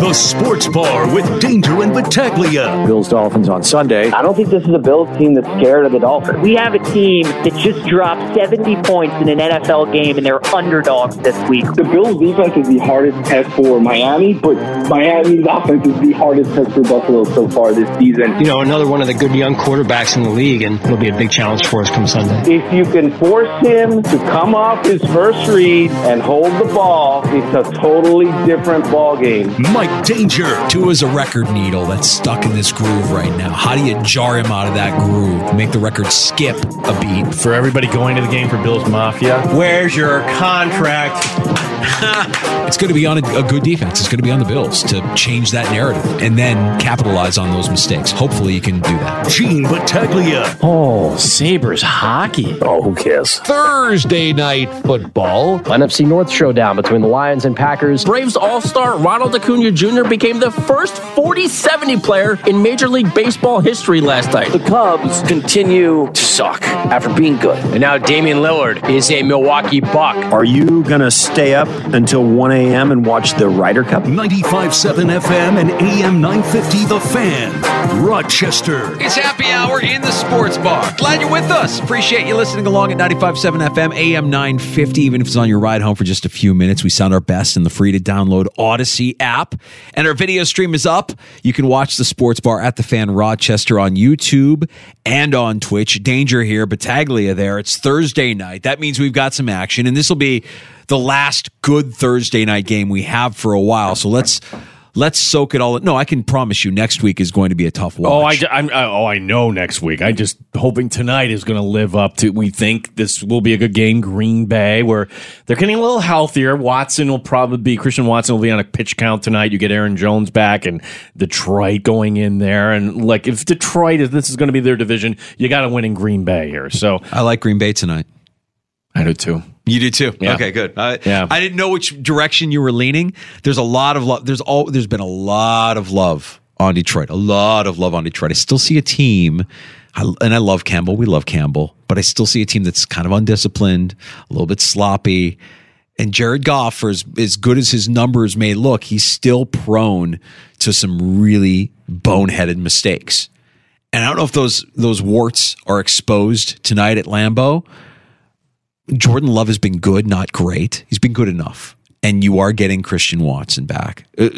The Sports Bar with Danger and Battaglia. Bills Dolphins on Sunday. I don't think this is a Bills team that's scared of the Dolphins. We have a team that just dropped 70 points in an NFL game and they're underdogs this week. The Bills defense is the hardest test for Miami, but Miami's offense is the hardest test for Buffalo so far this season. You know, another one of the good young quarterbacks in the league, and it'll be a big challenge for us come Sunday. If you can force him to come off his first read and hold the ball, it's a totally different ball game. Mike Danger. Tua's a record needle that's stuck in this groove right now. How do you jar him out of that groove? Make the record skip a beat. For everybody going to the game for Bills Mafia, where's your contract? it's going to be on a, a, good defense. It's going to be on the Bills to change that narrative and then capitalize on those mistakes. Hopefully, you can do that. Gene Battaglia. Oh, Sabres hockey. Oh, who cares? Thursday night football. NFC North showdown between the Lions and Packers. Braves All Star Ronald Acuna Jr. became the first 40 70 player in Major League Baseball history last night. The Cubs continue to suck after being good. And now Damian Lillard is a Milwaukee Buck. Are you going to stay up until 1 a.m. and watch the Ryder Cup? 95.7 FM and AM 950 The Fan, Rochester. It's happy hour in the sports bar. Glad you're with us. Appreciate you listening along at 95.7 FM, AM 950. Even if it's on your ride home for just a few minutes, we sound our best in the free to download Audacy app. And our video stream is up. You can watch the sports bar at the fan Rochester on YouTube and on Twitch. Danger here, Battaglia there. It's Thursday night. That means we've got some action, and this will be the last good Thursday night game we have for a while. So let's let's soak it all. No, I can promise you next week is going to be a tough watch. Oh, I, I'm, oh, I know next week. I just hoping tonight is going to live up to. We think this will be a good game. Green Bay, where they're getting a little healthier. Watson will probably be Christian Watson will be on a pitch count tonight. You get Aaron Jones back and Detroit going in there, and like if Detroit is this is going to be their division, you got to win in Green Bay here. So I like Green Bay tonight. I do too. You do too. Yeah. Okay, good. I, yeah. I didn't know which direction you were leaning. There's a lot of love. There's all. There's been a lot of love on Detroit. A lot of love on Detroit. I still see a team, and I love Campbell. We love Campbell, but I still see a team that's kind of undisciplined, a little bit sloppy. And Jared Goff, for as, as good as his numbers may look, he's still prone to some really boneheaded mistakes. And I don't know if those those warts are exposed tonight at Lambeau. Jordan Love has been good, not great. He's been good enough. And you are getting Christian Watson back. Uh,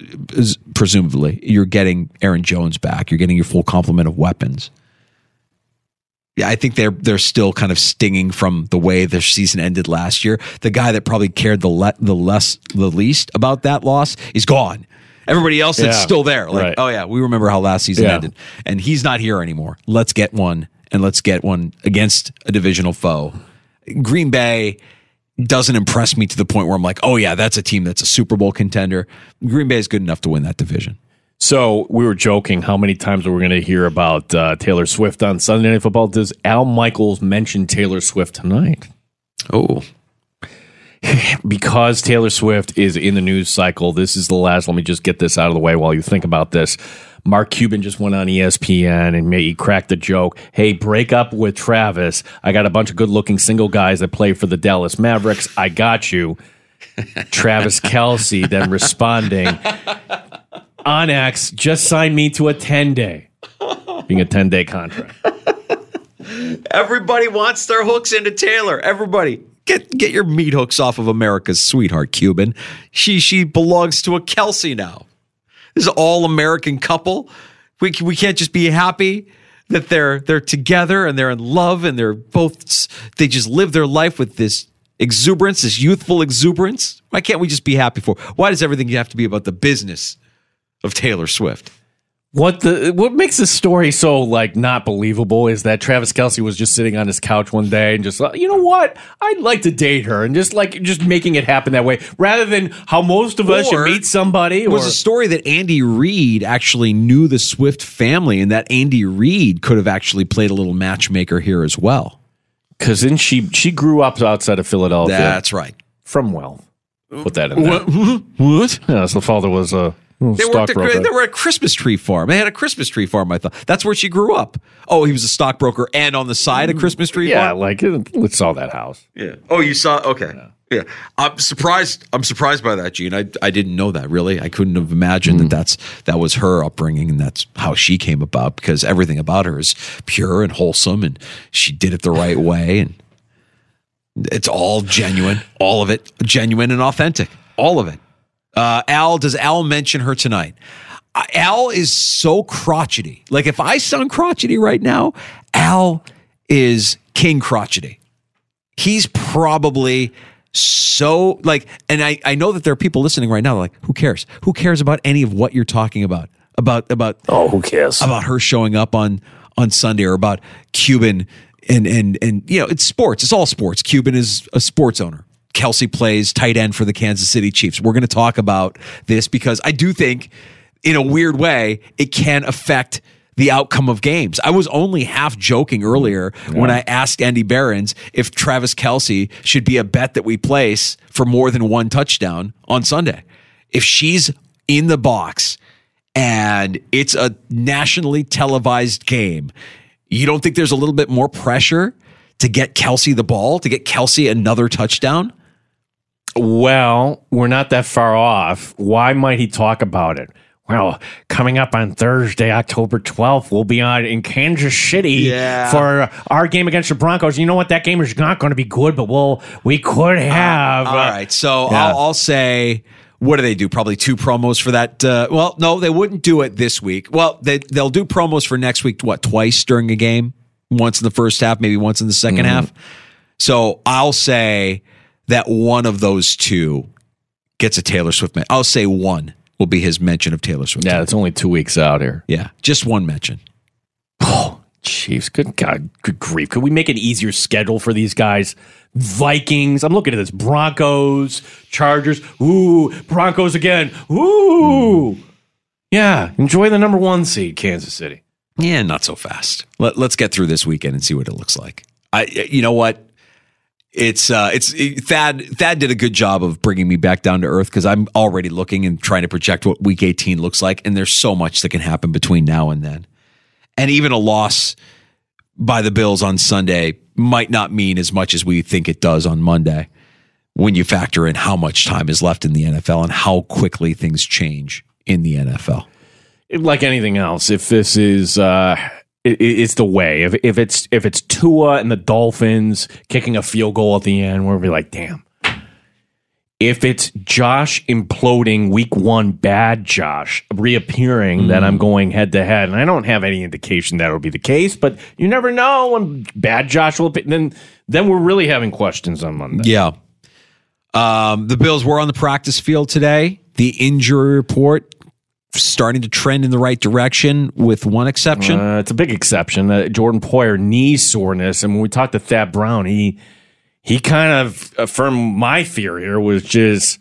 presumably, you're getting Aaron Jones back. You're getting your full complement of weapons. Yeah, I think they're they're still kind of stinging from the way their season ended last year. The guy that probably cared the le- the less the least about that loss is gone. Everybody else that's Yeah. still there, like, Right. oh yeah, we remember how last season Yeah. ended, and he's not here anymore. Let's get one, and let's get one against a divisional foe. Green Bay doesn't impress me to the point where I'm like, oh yeah, that's a team that's a Super Bowl contender. Green Bay is good enough to win that division. So we were joking how many times are we're going to hear about uh, Taylor Swift on Sunday Night Football. Does Al Michaels mention Taylor Swift tonight? Oh, because Taylor Swift is in the news cycle. This is the last. Let me just get this out of the way while you think about this. Mark Cuban just went on ESPN and he cracked the joke. Hey, break up with Travis. I got a bunch of good looking single guys that play for the Dallas Mavericks. I got you. Travis Kelce then responding, on X, just sign me to a 10 day, being a 10 day contract. Everybody wants their hooks into Taylor. Everybody. Get get your meat hooks off of America's sweetheart, Cuban. She she belongs to a Kelce now. This all American couple. We we can't just be happy that they're they're together and they're in love and they're both they just live their life with this exuberance, this youthful exuberance. Why can't we just be happy for? Why does everything have to be about the business of Taylor Swift? What the what makes this story so like not believable is that Travis Kelce was just sitting on his couch one day and just like, you know what? I'd like to date her and just like just making it happen that way rather than how most of us should meet somebody. It was or- a story that Andy Reid actually knew the Swift family, and that Andy Reid could have actually played a little matchmaker here as well. Because then she she grew up outside of Philadelphia. That's right. From wealth. Put that in there. What? what? Yeah, so the father was a They were, at the, they were at a Christmas tree farm. They had a Christmas tree farm. I thought that's where she grew up. Oh, he was a stockbroker and on the side a Christmas tree yeah, farm. like it, it saw that house. Yeah. Oh, you saw? Okay. Yeah. I'm surprised. I'm surprised by that, Gene. I I didn't know that really. I couldn't have imagined that mm. that's that was her upbringing and that's how she came about because everything about her is pure and wholesome and she did it the right way and it's all genuine. All of it genuine and authentic. All of it. Uh, Al, does Al mention her tonight? Uh, Al is so crotchety. Like if I sound crotchety right now, Al is king crotchety. He's probably so like and I, I know that there are people listening right now like who cares? Who cares about any of what you're talking about? About about oh who cares? about her showing up on on sunday or about cuban and and and you know it's sports. It's all sports. Cuban is a sports owner kelce plays tight end for the kansas city chiefs we're going to talk about this because i do think in a weird way it can affect the outcome of games. I was only half joking earlier when I asked Andy Behrens if Travis Kelce should be a bet that we place for more than one touchdown on Sunday. If she's in the box and it's a nationally televised game, you don't think there's a little bit more pressure to get Kelce the ball, to get Kelce another touchdown? Well, we're not that far off. Why might he talk about it? Well, coming up on Thursday, October 12th, we'll be on in Kansas City Yeah. for our game against the Broncos. You know what? That game is not going to be good, but we'll we could have. All right. So Yeah. I'll, I'll say, what do they do? Probably two promos for that. Uh, well, no, they wouldn't do it this week. Well, they, they'll do promos for next week, what, twice during a game? Once in the first half, maybe once in the 2nd Mm-hmm. half. So I'll say that one of those two gets a Taylor Swift. Men- I'll say one will be his mention of Taylor Swift. Yeah, it's only two weeks out here. Yeah, just one mention. Oh, Chiefs, good God, good grief. Could we make an easier schedule for these guys? Vikings, I'm looking at this. Broncos, Chargers, ooh, Broncos again, ooh. Yeah, enjoy the number one seed, Kansas City. Yeah, not so fast. Let, let's get through this weekend and see what it looks like. I, you know what? It's uh, it's it, Thad. Thad did a good job of bringing me back down to earth because I'm already looking and trying to project what Week 18 looks like, and there's so much that can happen between now and then. And even a loss by the Bills on Sunday might not mean as much as we think it does on Monday when you factor in how much time is left in the NFL and how quickly things change in the NFL. like anything else, if this is uh it, it's the way. If if it's if it's Tua and the Dolphins kicking a field goal at the end, we'll be like, damn. If it's Josh imploding week one, bad Josh reappearing, then I'm going head to head, and I don't have any indication that'll be the case. But you never know when bad Josh will. be- Then then we're really having questions on Monday. Yeah. Um, the Bills were on the practice field today. The injury report starting to trend in the right direction, with one exception. Uh, it's a big exception. Uh, Jordan Poyer knee soreness, and when we talked to Thad Brown, he he kind of affirmed my fear here, which is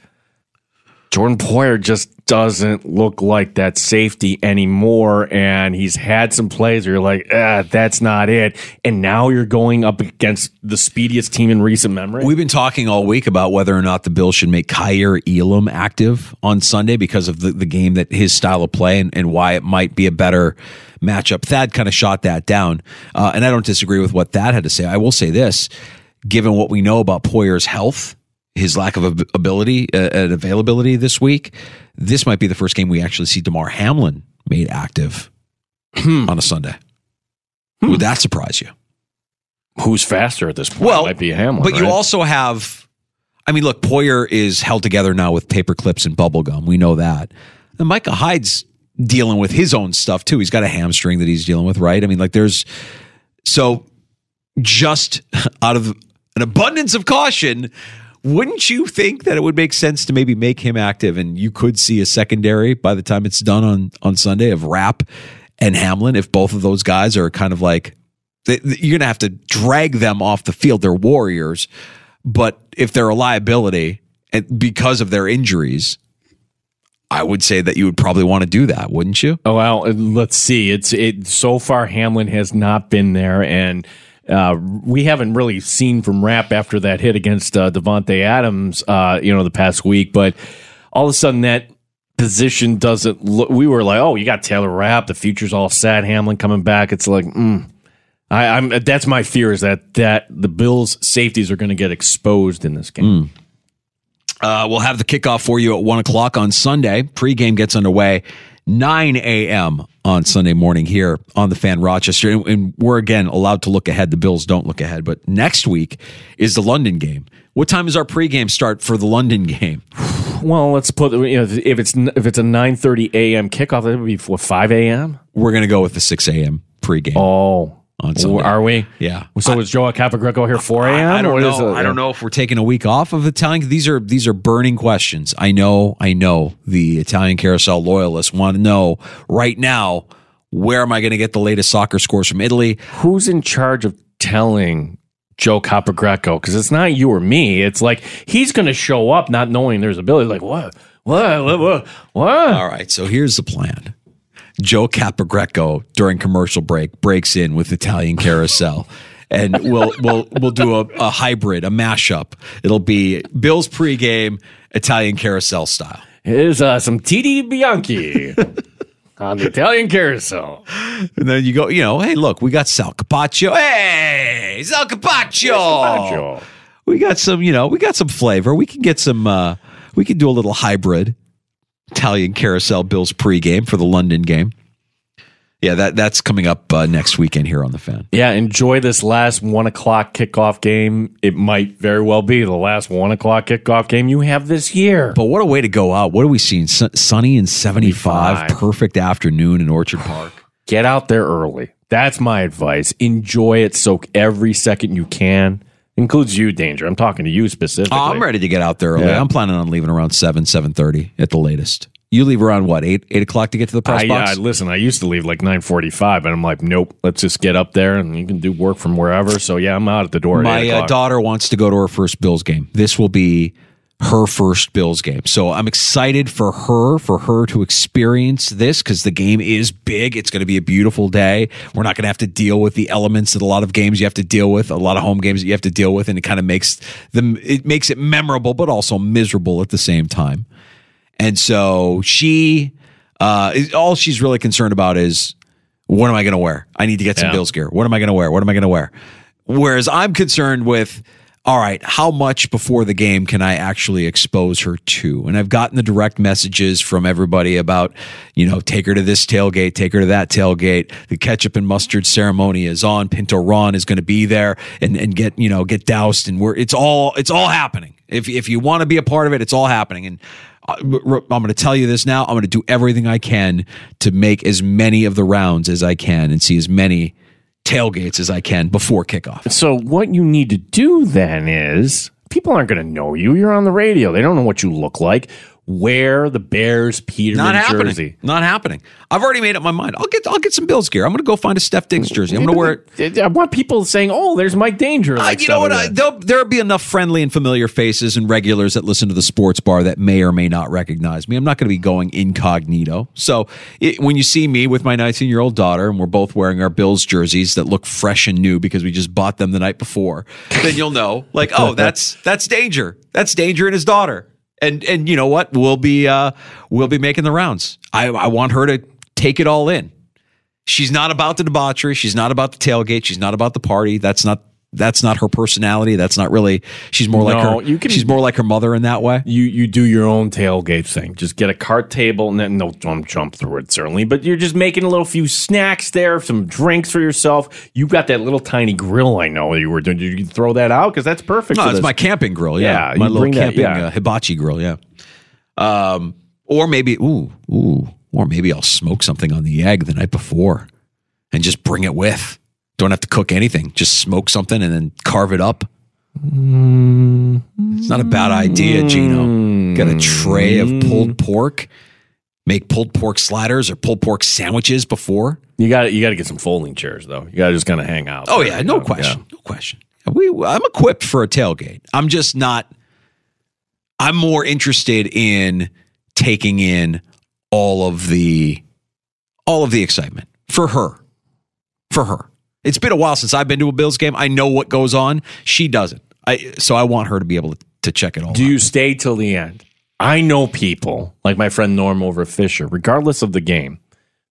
Jordan Poyer just doesn't look like that safety anymore, and he's had some plays where you're like, ah, that's not it, and now you're going up against the speediest team in recent memory. We've been talking all week about whether or not the Bills should make Kaiir Elam active on Sunday because of the, the game that his style of play and, and why it might be a better matchup. Thad kind of shot that down. Uh, and I don't disagree with what Thad had to say. I will say this given what we know about Poyer's health, his lack of ability uh, and availability this week, this might be the first game we actually see Damar Hamlin made active on a Sunday. Would that surprise you? who's faster at this point? Well, it might be Hamlin. But you also have, I mean, look, Poyer is held together now with paper clips and bubble gum. We know that. And Micah Hyde's dealing with his own stuff too. He's got a hamstring that he's dealing with, right? I mean, like there's so just out of an abundance of caution, wouldn't you think that it would make sense to maybe make him active and you could see a secondary by the time it's done on on Sunday of Rapp and Hamlin if both of those guys are kind of like you're going to have to drag them off the field. They're warriors, but if they're a liability and because of their injuries, I would say that you would probably want to do that, wouldn't you? Oh well, let's see. It's it so far. Hamlin has not been there, and uh, we haven't really seen from Rapp after that hit against uh, Davante Adams. Uh, you know, the past week, but all of a sudden that position doesn't look. We were like, oh, you got Taylor Rapp. The future's all set. Hamlin coming back. It's like, mm. I, I'm. That's my fear is that that the Bills' safeties are going to get exposed in this game. Uh, we'll have the kickoff for you at one o'clock on Sunday. Pregame gets underway 9 a.m. on Sunday morning here on the fan Rochester. And, and we're again allowed to look ahead. The Bills don't look ahead, but next week is the London game. What time is our pregame start for the London game? Well, let's put you know if it's if it's a 9:30 a.m. kickoff, that would be for 5 a.m. We're going to go with the 6 a.m. pregame. Oh, on Sunday. are we? Yeah. So is Joe Capagreco here 4 a.m.? I, I don't What know. it? I don't know if we're taking a week off of Italian. These are these are burning questions. I know. I know the Italian carousel loyalists want to know right now. Where am I going to get the latest soccer scores from Italy? Who's in charge of telling Joe Capagreco? Because it's not you or me. It's like he's going to show up not knowing there's ability. Like? What? What? What? what? All right. So here's the plan. Joe Capogreco during commercial break breaks in with Italian Carousel. And we'll we'll we'll do a, a hybrid, a mashup. It'll be Bill's pregame Italian Carousel style. Here's uh, some TD Bianchi on the Italian carousel. And then you go, you know, hey, look, we got Sal Capaccio. Hey, Sal Capaccio. We got some, you know, we got some flavor. We can get some, uh, we can do a little hybrid Italian Carousel Bills pregame for the London game. Yeah, that that's coming up uh, next weekend here on the fan. Yeah, enjoy this last one o'clock kickoff game. It might very well be the last one o'clock kickoff game you have this year. But what a way to go out. What are we seeing? Sun- sunny and 75, 75. perfect afternoon in Orchard Park. Get out there early. That's my advice. Enjoy it. Soak every second you can. Includes you, Danger. I'm talking to you specifically. Oh, I'm ready to get out there early. Yeah. I'm planning on leaving around 7, 7.30 at the latest. You leave around what, 8, 8 o'clock to get to the press I, box? uh, listen, I used to leave like 9:45, and I'm like, nope. Let's just get up there, and you can do work from wherever. So yeah, I'm out at the door. At My 8 uh, daughter wants to go to her first Bills game. This will be her first Bills game. So I'm excited for her, for her to experience this because the game is big. It's going to be a beautiful day. We're not going to have to deal with the elements that a lot of games you have to deal with, a lot of home games that you have to deal with, and it kind of makes them, it makes it memorable, but also miserable at the same time. And so she, uh, is- all she's really concerned about is what am I going to wear? I need to get some Yeah. Bills gear. What am I going to wear? What am I going to wear? Whereas I'm concerned with, all right, how much before the game can I actually expose her to? And I've gotten the direct messages from everybody about, you know, take her to this tailgate, take her to that tailgate. The ketchup and mustard ceremony is on. Pinto Ron is going to be there and, and get, you know, get doused. And we're, it's all, it's all happening. If, if you want to be a part of it, it's all happening. And uh, I'm going to tell you this now. I'm going to do everything I can to make as many of the rounds as I can and see as many tailgates as I can before kickoff. So what you need to do then is people aren't going to know you. You're on the radio. They don't know what you look like. Wear the Bears Peterman Not happening. jersey. Not happening. I've already made up my mind. I'll get I'll get some Bills gear. I'm going to go find a Stef Diggs jersey. I'm going to wear it. I want people saying, "Oh, there's Mike Danger." Uh, Like you know what? I, there'll, there'll be enough friendly and familiar faces and regulars that listen to the sports bar that may or may not recognize me. I'm not going to be going incognito. So it, when you see me with my 19 year old daughter and we're both wearing our Bills jerseys that look fresh and new because we just bought them the night before, then you'll know, like, oh, that's that's danger. That's danger and his daughter. And and you know what? We'll be uh, we'll be making the rounds. I, I want her to take it all in. She's not about the debauchery. She's not about the tailgate. She's not about the party. That's not that's not her personality. That's not really. She's more like No, her. you can- she's more like her mother in that way. You you do your own tailgate thing. Just get a cart table and then no don't jump through it certainly, but you're just making a little few snacks there, some drinks for yourself. You got that little tiny grill. I know you were doing. Did you throw that out because that's perfect. No, it's my camping grill. Yeah, Yeah, my little bring that- camping yeah. uh, hibachi grill. Yeah. Um, or maybe ooh ooh, or maybe I'll smoke something on the egg the night before, and just bring it with. Don't have to cook anything. Just smoke something and then carve it up. Mm-hmm. It's not a bad idea, Gino. Got a tray of pulled pork. Make pulled pork sliders or pulled pork sandwiches before. You got you got to get some folding chairs though. You got to just kind of hang out. Oh there, yeah, you no know? question, no question. We, I'm equipped for a tailgate. I'm just not. I'm more interested in taking in all of the, all of the excitement for her, for her. It's been a while since I've been to a Bills game. I know what goes on. She doesn't. I so I want her to be able to, to check it all. Do out. you stay till the end? I know people like my friend Norm over Fisher, regardless of the game,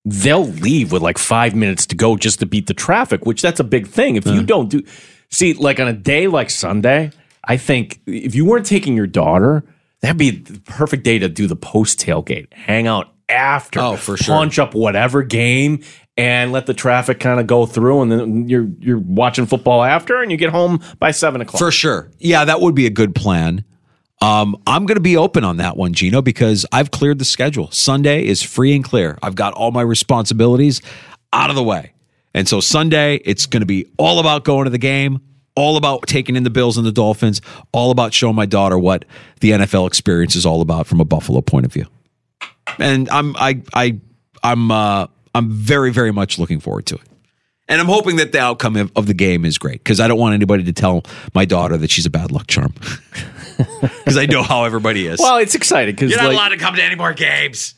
they'll leave with like five minutes to go just to beat the traffic, which that's a big thing. If you mm. don't do, see, like on a day like Sunday, I think if you weren't taking your daughter, that'd be the perfect day to do the post tailgate, hang out after, Oh, for sure. punch up whatever game. And let the traffic kind of go through, and then you're you're watching football after, and you get home by seven o'clock. For sure. Yeah, that would be a good plan. Um, I'm going to be open on that one, Gino, because I've cleared the schedule. Sunday is free and clear. I've got all my responsibilities out of the way. And so Sunday, it's going to be all about going to the game, all about taking in the Bills and the Dolphins, all about showing my daughter what the NFL experience is all about from a Buffalo point of view. And I'm I I I'm uh I'm very very much looking forward to it. And I'm hoping that the outcome of, of the game is great because I don't want anybody to tell my daughter that she's a bad luck charm. Because I know how everybody is. Well, it's exciting because You're not like, allowed to come to any more games.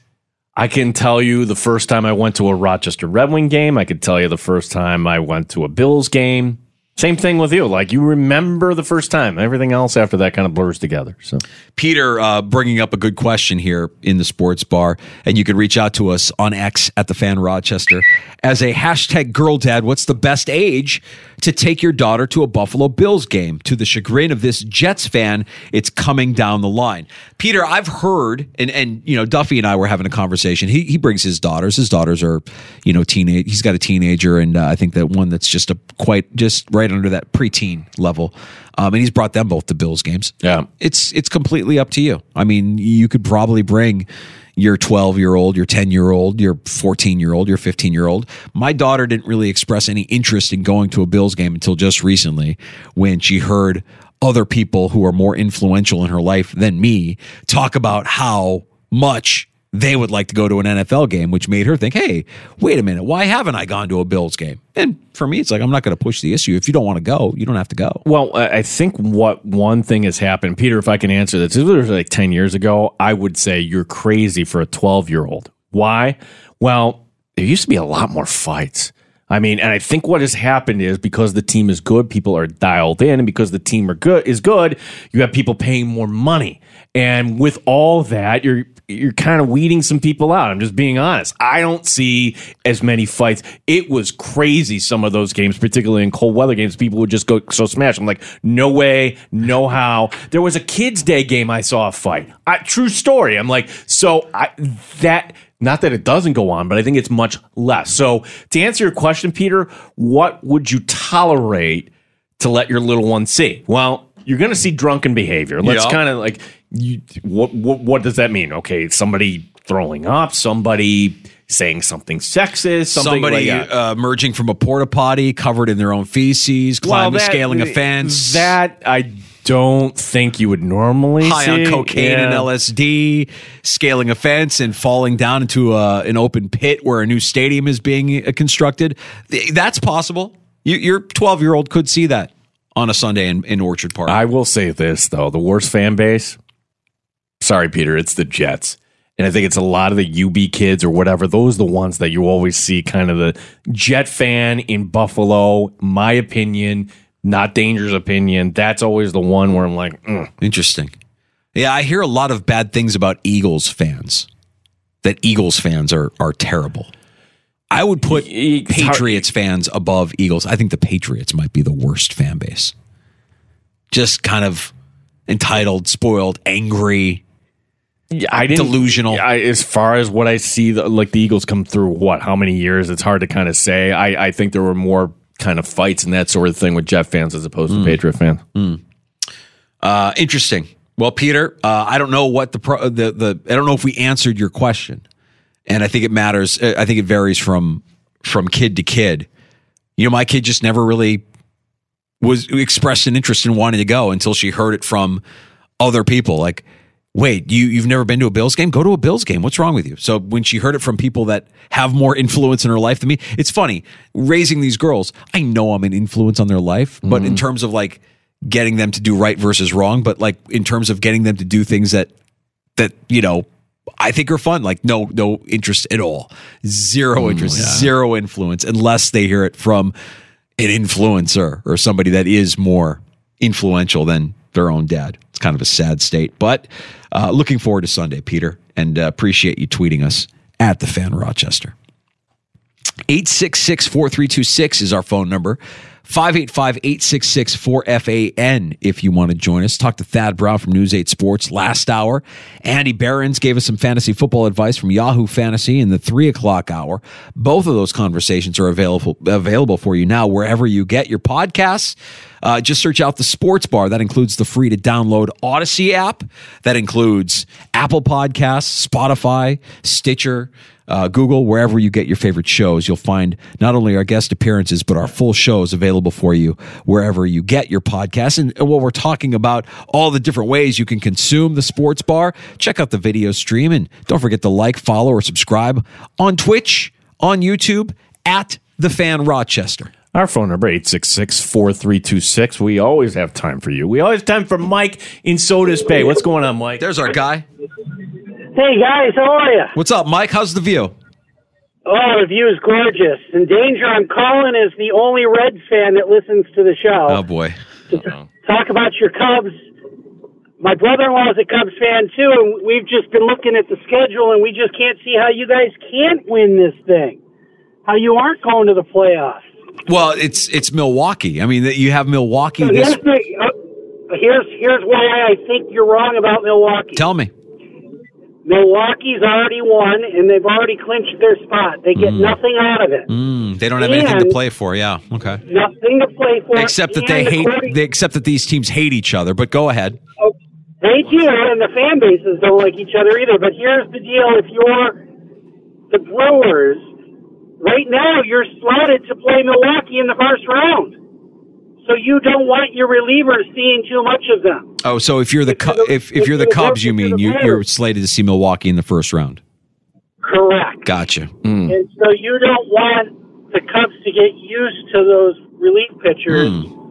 I can tell you the first time I went to a Rochester Red Wing game. I could tell you the first time I went to a Bills game. Same thing with you. Like you remember the first time. Everything else after that kind of blurs together. So Peter uh, bringing up a good question here in the sports bar, and you can reach out to us on X at the Fan Rochester as a hashtag Girl Dad. What's the best age to take your daughter to a Buffalo Bills game? To the chagrin of this Jets fan, it's coming down the line. Peter, I've heard, and and you know, Duffy and I were having a conversation. He he brings his daughters. His daughters are, you know, teenage. He's got a teenager, and uh, I think that one that's just a quite just right under that preteen level. Um, and he's brought them both to Bills games. Yeah, it's it's completely up to you. I mean, you could probably bring your 12 year old, your 10 year old, your 14 year old, your 15 year old. My daughter didn't really express any interest in going to a Bills game until just recently when she heard other people who are more influential in her life than me talk about how much they would like to go to an NFL game, which made her think, hey, wait a minute, why haven't I gone to a Bills game? And for me, it's like, I'm not going to push the issue. If you don't want to go, you don't have to go. Well, I think what one thing has happened, Peter, if I can answer this, if it was like 10 years ago, I would say you're crazy for a 12 year old. Why? Well, there used to be a lot more fights. I mean, and I think what has happened is because the team is good, people are dialed in, and because the team are good is good, you have people paying more money. And with all that, you're you're kind of weeding some people out. I'm just being honest. I don't see as many fights. It was crazy some of those games, particularly in cold weather games. People would just go so smash. I'm like, no way, no how. There was a kids' day game I saw a fight. I, true story. I'm like, so I, that not that it doesn't go on, but I think it's much less. So to answer your question, Peter, what would you tolerate to let your little one see? Well, you're going to see drunken behavior. Let's Yeah. kind of like you. What, what what does that mean? Okay, somebody throwing up, somebody saying something sexist, something Somebody like uh, emerging from a porta potty covered in their own feces, climbing, that- scaling a fence, That I don't think you would normally high on see. cocaine and LSD, scaling a fence and falling down into a, an open pit where a new stadium is being uh, constructed. That's possible. You, your 12 year old could see that on a Sunday in, in Orchard Park. I will say this though: the worst fan base. Sorry, Peter, it's the Jets. And I think it's a lot of the UB kids or whatever. Those are the ones that you always see kind of the Jet fan in Buffalo. My opinion, not Danger's opinion. That's always the one where I'm like, mm. Interesting. Yeah, I hear a lot of bad things about Eagles fans. That Eagles fans are are terrible. I would put It's hard- Patriots fans above Eagles. I think the Patriots might be the worst fan base. Just kind of entitled, spoiled, angry. I didn't, Delusional. I, as far as what I see, the, like the Eagles come through what? How many years? It's hard to kind of say. I, I think there were more kind of fights and that sort of thing with Jeff fans as opposed to Patriot fans. Uh, interesting. Well, Peter, uh, I don't know what the, pro, the the I don't know if we answered your question, and I think it matters. uh, I think it varies from from kid to kid. You know, my kid just never really was expressed an interest in wanting to go until she heard it from other people. Like, wait, you you've never been to a Bills game? Go to a Bills game. What's wrong with you? So when she heard it from people that have more influence in her life than me, it's funny raising these girls. I know I'm an influence on their life, but in mm-hmm. terms of like getting them to do right versus wrong, but like in terms of getting them to do things that that you know I think are fun. Like no no interest at all, zero mm, interest, zero influence unless they hear it from an influencer or somebody that is more influential than their own dad. It's kind of a sad state, but uh, looking forward to Sunday, Peter, and uh, appreciate you tweeting us at the fan Rochester. 866 4326 is our phone number. 585 866 4FAN if you want to join us. Talk to Thad Brown from News 8 Sports last hour. Andy Behrens gave us some fantasy football advice from Yahoo Fantasy in the 3 o'clock hour. Both of those conversations are available, available for you now wherever you get your podcasts. Uh, just search out the Sports Bar. That includes the free to download Audacy app. That includes Apple Podcasts, Spotify, Stitcher, uh, Google, wherever you get your favorite shows. You'll find not only our guest appearances, but our full shows available for you wherever you get your podcasts. And while we're talking about all the different ways you can consume the Sports Bar, check out the video stream and don't forget to like, follow, or subscribe on Twitch, on YouTube, at The Fan Rochester. Our phone number, 866-4326. We always have time for you. We always have time for Mike in Sodus Bay. What's going on, Mike? There's our guy. Hey guys, how are you? What's up, Mike? How's the view? Oh, the view is gorgeous. In danger, I'm calling as the only Reds fan that listens to the show. Oh, boy. Talk about your Cubs. My brother-in-law is a Cubs fan too, and we've just been looking at the schedule, and we just can't see how you guys can't win this thing. How you aren't going to the playoffs. Well, it's it's Milwaukee. I mean, you have Milwaukee. This, here's, uh, here's here's why I think you're wrong about Milwaukee. tell me. Milwaukee's already won, and they've already clinched their spot. They get nothing out of it. Mm, they don't have anything to play for. Yeah. Okay. Nothing to play for. Except that they hate. according- They, except that these teams hate each other. But go ahead. They do, and the fan bases don't like each other either. But here's the deal: if you're the Brewers, right now you're slotted to play Milwaukee in the first round, so you don't want your relievers seeing too much of them. Oh, so if you're the Cu- if if you're the Cubs, you mean you, you're slated to see Milwaukee in the first round. Correct. Gotcha. Hmm. And so you don't want the Cubs to get used to those relief pitchers hmm.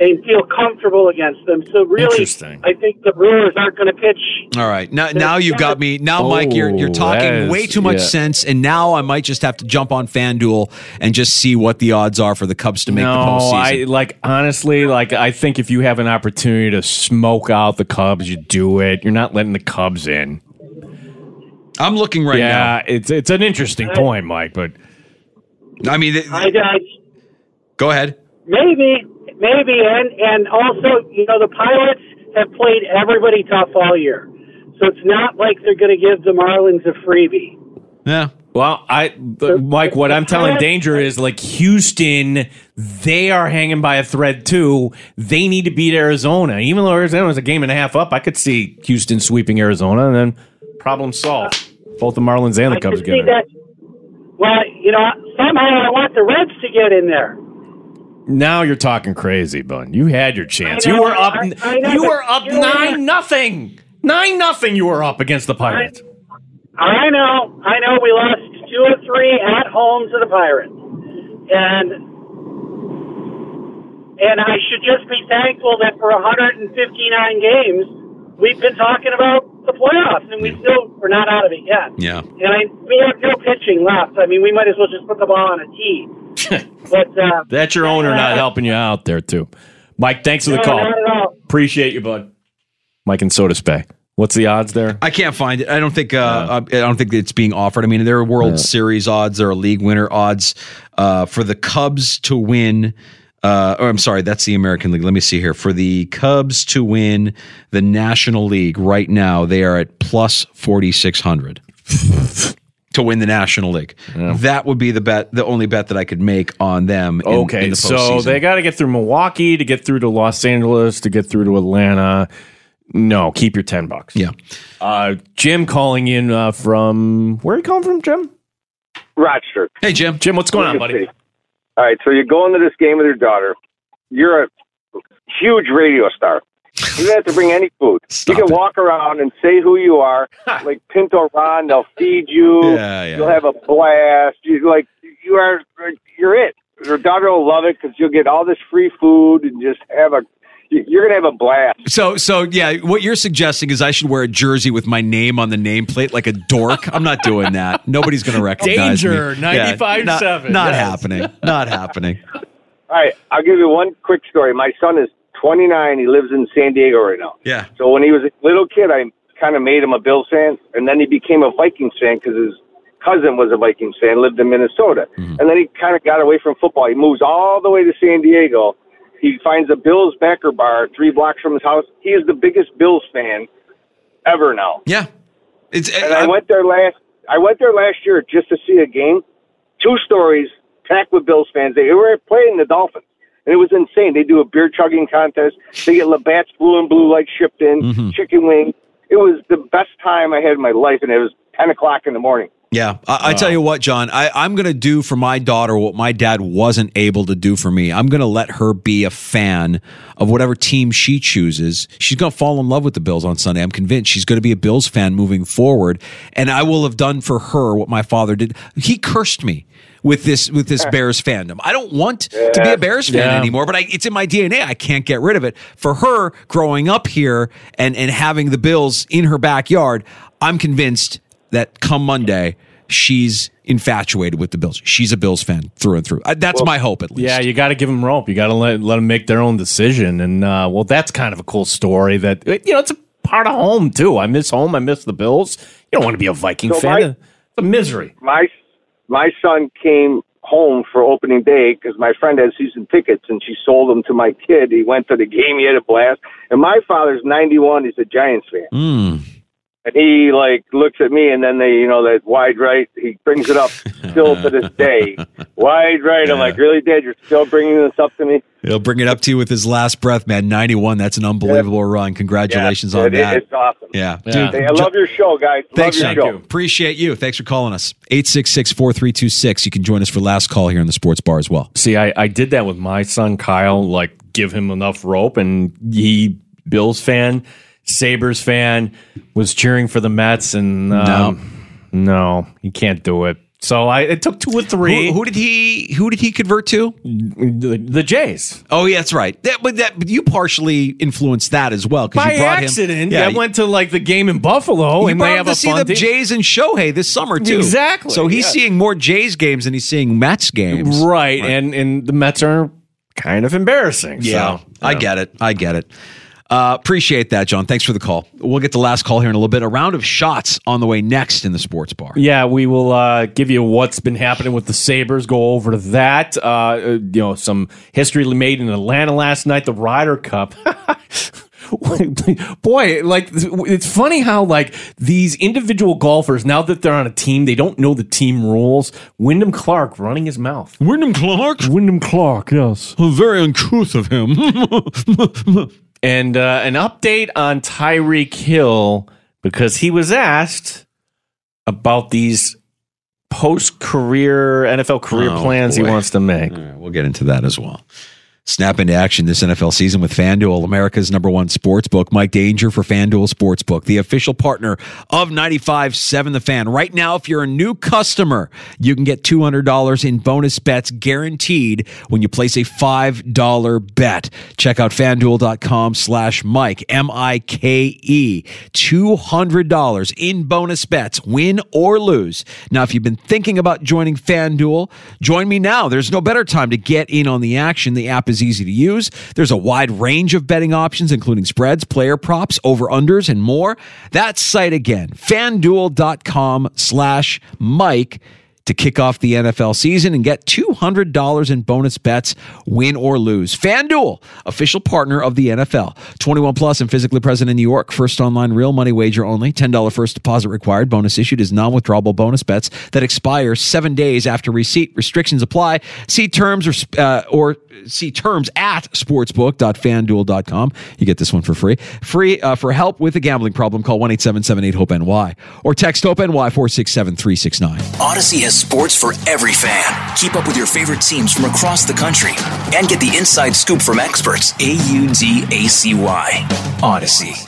And feel comfortable against them. So really, I think the Brewers aren't going to pitch. All right. Now now you've got me. Now, Mike, you're you're Oh, talking that way too much yeah. sense, and now I might just have to jump on FanDuel and just see what the odds are for the Cubs to make no, the postseason. I like honestly, like I think if you have an opportunity to smoke out the Cubs, you do it. You're not letting the Cubs in. I'm looking right yeah, now. it's it's an interesting point, Mike. But I mean, I, I go ahead. Maybe, maybe, and and also, you know, the Pirates have played everybody tough all year, so it's not like they're going to give the Marlins a freebie. Yeah. Well, I, the- Mike, what I'm telling Danger is like Houston, they are hanging by a thread too. They need to beat Arizona. Even though Arizona was a game and a half up, I could see Houston sweeping Arizona and then problem solved. Both the Marlins and the I Cubs get see it. that. Well, you know, somehow I want the Reds to get in there. Now you're talking crazy, Bun. You had your chance. Know, you were up. I- I know, you were up you know nine nothing. Nine nothing. You were up against the Pirates. I know, I know. We lost two or three at home to the Pirates, and and I should just be thankful that for 159 games we've been talking about the playoffs, and we still we're not out of it yet. Yeah. And I we have no pitching left. I mean, we might as well just put the ball on a tee. But uh, That's your owner not helping you out there too. Mike, thanks for the No, call. not at all. Appreciate you, bud. Mike and Sodus Bay. What's the odds there? I can't find it. I don't think. Uh, I don't think it's being offered. I mean, there are World Yeah. Series odds. There are league winner odds uh, for the Cubs to win. Uh, or I'm sorry, that's the American League. Let me see here. For the Cubs to win the National League right now, they are at plus forty six hundred to win the National League. That would be the bet, the only bet that I could make on them. In, Okay, in the so they got to get through Milwaukee to get through to Los Angeles to get through to Atlanta. No, keep your ten bucks. Yeah. Uh, Jim calling in uh, from where are you calling from, Jim? Rochester. Hey, Jim. Jim, what's going on, buddy? All right, so you go into this game with your daughter. You're a huge radio star. You don't have to bring any food. you can walk around and say who you are, like Pinto Ron. They'll feed you. Yeah, yeah. You'll have a blast. You like you are. You're it. Your daughter will love it because you'll get all this free food and just have a. You're gonna have a blast. So, so yeah, what you're suggesting is I should wear a jersey with my name on the nameplate like a dork. I'm not doing that. Nobody's going to recognize Danger, me. Yeah, 95.7, not, not yes. happening. Not happening. All right, I'll give you one quick story. My son is 29. He lives in San Diego right now. Yeah. So when he was a little kid, I kind of made him a Bills fan, and then he became a Vikings fan because his cousin was a Vikings fan, lived in Minnesota, mm-hmm. and then he kind of got away from football. He moves all the way to San Diego. He finds a Bills backer bar three blocks from his house. He is the biggest Bills fan ever now. Yeah. It's and I went there last. I went there last year just to see a game. Two stories packed with Bills fans. They were playing the Dolphins, and it was insane. They do a beer chugging contest. They get Labatt's Blue and Blue Light shipped in, Mm-hmm. chicken wing. It was the best time I had in my life, and it was ten o'clock in the morning. Yeah, I, I tell you what, John, I, I'm going to do for my daughter what my dad wasn't able to do for me. I'm going to let her be a fan of whatever team she chooses. She's going to fall in love with the Bills on Sunday. I'm convinced she's going to be a Bills fan moving forward, and I will have done for her what my father did. He cursed me with this with this Bears fandom. I don't want to be a Bears fan Yeah. anymore, but I, it's in my DNA. I can't get rid of it. For her, growing up here and and having the Bills in her backyard, I'm convinced that come Monday, she's infatuated with the Bills. She's a Bills fan through and through. Uh, That's my hope, at least. Yeah, you got to give them rope. You got to let let them make their own decision. And uh, well, that's kind of a cool story. That you know, it's a part of home too. I miss home. I miss the Bills. You don't want to be a Viking So fan. my- it's a misery. My my son came home for opening day because my friend had season tickets, and she sold them to my kid. He went to the game. He had a blast. And my father's 91. He's a Giants fan. Mm. And he like looks at me, and then they, you know, that wide right. He brings it up still to this day. Wide right. I'm like, really, Dad? You're still bringing this up to me? He'll bring it up to you with his last breath, man. 91. That's an unbelievable run. Congratulations Yeah, on it- that. It's awesome. Yeah. Dude, hey, I love your show, guys. Thanks, love John. your show. Appreciate you. Thanks for calling us. 866 4326. You can join us for last call here in the sports bar as well. See, I, I did that with my son Kyle. Like, give him enough rope, and he Bills fan, Sabres fan, was cheering for the Mets, and um, no, he can't do it. So I it took two or three. Who, who did he who did he convert to? The, the Jays. Oh, yeah, that's right. That, but that but you partially influenced that as well because By you brought accident, him. I went to like the game in Buffalo, and they have to a see the team. Jays and Shohei this summer too. Exactly, So he's yeah. seeing more Jays games than he's seeing Mets games. right, and and the Mets are kind of embarrassing. Yeah, so, I get it. I get it. Uh, appreciate that, John. Thanks for the call. We'll get the last call here in a little bit. A round of shots on the way next in the sports bar. Yeah, we will uh, give you what's been happening with the Sabres. Go over to that. Uh, uh, you know, some history made in Atlanta last night, the Ryder Cup. Boy, like it's funny how like these individual golfers now that they're on a team, they don't know the team rules. Wyndham Clark running his mouth. Wyndham Clark. Wyndham Clark, yes. Very uncouth of him. And uh, an update on Tyreek Hill because he was asked about these post career NFL career Oh, plans he wants to make. Right, we'll get into that as well. Snap into action this NFL season with FanDuel, America's number one sports book. Mike Danger for FanDuel Sportsbook, the official partner of 95.7 The Fan. Right now, if you're a new customer, you can get $200 in bonus bets guaranteed when you place a $5 bet. Check out FanDuel.com slash Mike, M-I-K-E. $200 in bonus bets, win or lose. Now, if you've been thinking about joining FanDuel, join me now. There's no better time to get in on the action. The app is is easy to use. There's a wide range of betting options, including spreads, player props, over-unders, and more. That site again, fanduel.com slash Mike to kick off the NFL season and get $200 in bonus bets, win or lose. FanDuel, official partner of the NFL. 21 plus and physically present in New York. First online real money wager only. $10 first deposit required. Bonus issued is non-withdrawable bonus bets that expire seven days after receipt. Restrictions apply. See terms or, uh, or see terms at sportsbook.fanduel.com. You get this one for free. Free uh, for help with a gambling problem. Call 1 877 HOPE NY or text HOPE NY 467 369. Audacy has sports for every fan. Keep up with your favorite teams from across the country and get the inside scoop from experts. A U D A C Y. Audacy.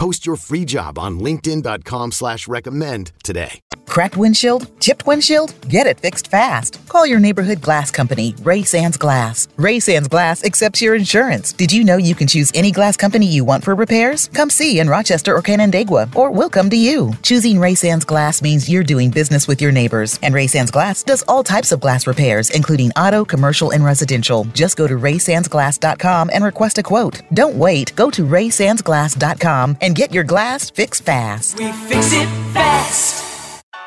Post your free job on linkedin.com slash recommend today. Cracked windshield? Chipped windshield? Get it fixed fast. Call your neighborhood glass company, Ray Sands Glass. Ray Sands Glass accepts your insurance. Did you know you can choose any glass company you want for repairs? Come see in Rochester or Canandaigua, or we'll come to you. Choosing Ray Sands Glass means you're doing business with your neighbors. And Ray Sands Glass does all types of glass repairs, including auto, commercial, and residential. Just go to raysandsglass.com and request a quote. Don't wait. Go to raysandsglass.com and get your glass fixed fast. We fix it fast.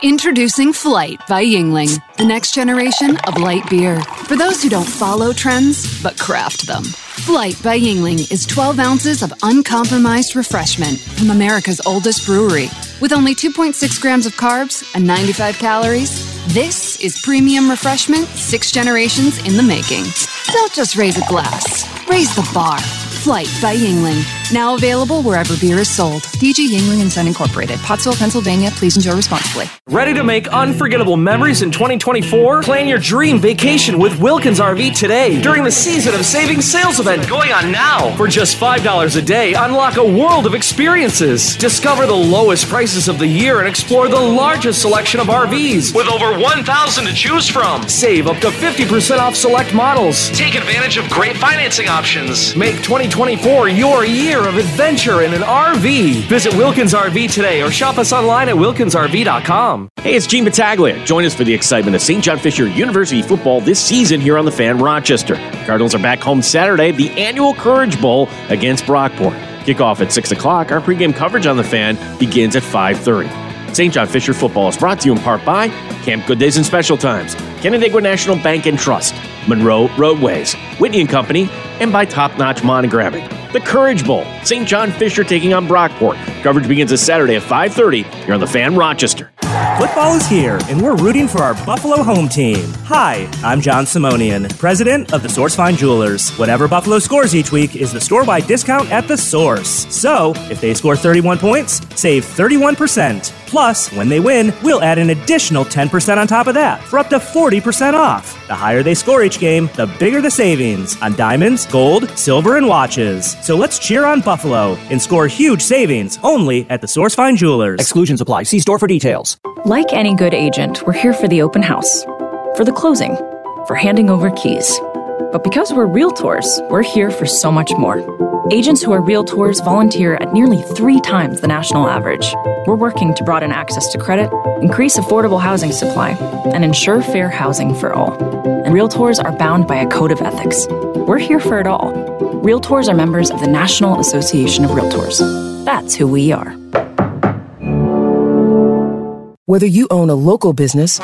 Introducing Flight by Yuengling, the next generation of light beer. For those who don't follow trends, but craft them. Flight by Yuengling is 12 ounces of uncompromised refreshment from America's oldest brewery. With only 2.6 grams of carbs and 95 calories, this is premium refreshment six generations in the making. Don't just raise a glass, raise the bar. Flight by Yuengling. Now available wherever beer is sold. DG Yuengling and Son Incorporated, Pottsville, Pennsylvania. Please enjoy responsibly. Ready to make unforgettable memories in 2024? Plan your dream vacation with Wilkins RV today during the season of saving sales event going on now. For just $5 a day, unlock a world of experiences. Discover the lowest prices of the year and explore the largest selection of RVs with over 1,000 to choose from. Save up to 50% off select models. Take advantage of great financing options. Make 2024 your year of adventure in an RV. Visit Wilkins RV today or shop us online at wilkinsrv.com. Hey, it's Gene Battaglia. Join us for the excitement of St. John Fisher University football this season here on the Fan Rochester. Cardinals are back home Saturday, the annual Courage Bowl against Brockport. Kickoff at 6 o'clock. Our pregame coverage on the fan begins at 5.30. St. John Fisher football is brought to you in part by Camp Good Days and Special Times, Canandaigua National Bank and Trust, Monroe Roadways, Whitney and Company, and by Top Notch Monogramming. The Courage Bowl, St. John Fisher taking on Brockport. Coverage begins this Saturday at 5.30 here on the Fan Rochester. Football is here, and we're rooting for our Buffalo home team. Hi, I'm John Simonian, president of the Source Fine Jewelers. Whatever Buffalo scores each week is the store-wide discount at the source. So, if they score 31 points, save 31%. Plus, when they win, we'll add an additional 10% on top of that for up to 40% off. The higher they score each game, the bigger the savings on diamonds, gold, silver, and watches. So let's cheer on Buffalo and score huge savings only at the Source Fine Jewelers. Exclusions apply. See store for details. Like any good agent, we're here for the open house, for the closing, for handing over keys. But because we're realtors, we're here for so much more. Agents who are realtors volunteer at nearly three times the national average. We're working to broaden access to credit, increase affordable housing supply, and ensure fair housing for all. And realtors are bound by a code of ethics. We're here for it all. Realtors are members of the National Association of Realtors. That's who we are. Whether you own a local business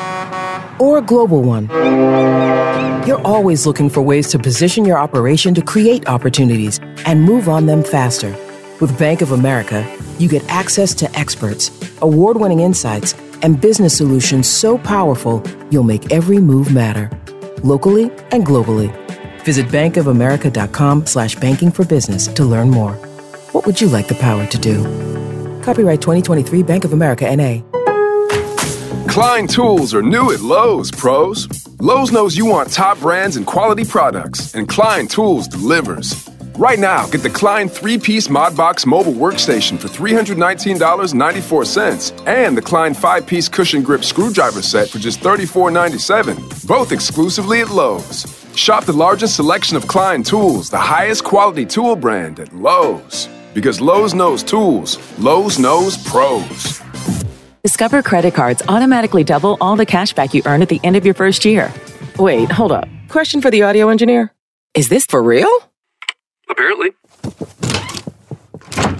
or a global one, you're always looking for ways to position your operation to create opportunities and move on them faster. With Bank of America, you get access to experts, award winning insights, and business solutions so powerful you'll make every move matter, locally and globally. Visit bankofamerica.com slash banking for business to learn more. What would you like the power to do? Copyright 2023 Bank of America NA. Klein tools are new at Lowe's, pros. Lowe's knows you want top brands and quality products, and Klein Tools delivers. Right now, get the Klein three piece Modbox mobile workstation for $319.94 and the Klein five piece cushion grip screwdriver set for just $34.97, both exclusively at Lowe's. Shop the largest selection of Klein tools, the highest quality tool brand at Lowe's. Because Lowe's knows tools, Lowe's knows pros. Discover credit cards automatically double all the cash back you earn at the end of your first year. Wait, hold up. Question for the audio engineer. Is this for real? Apparently.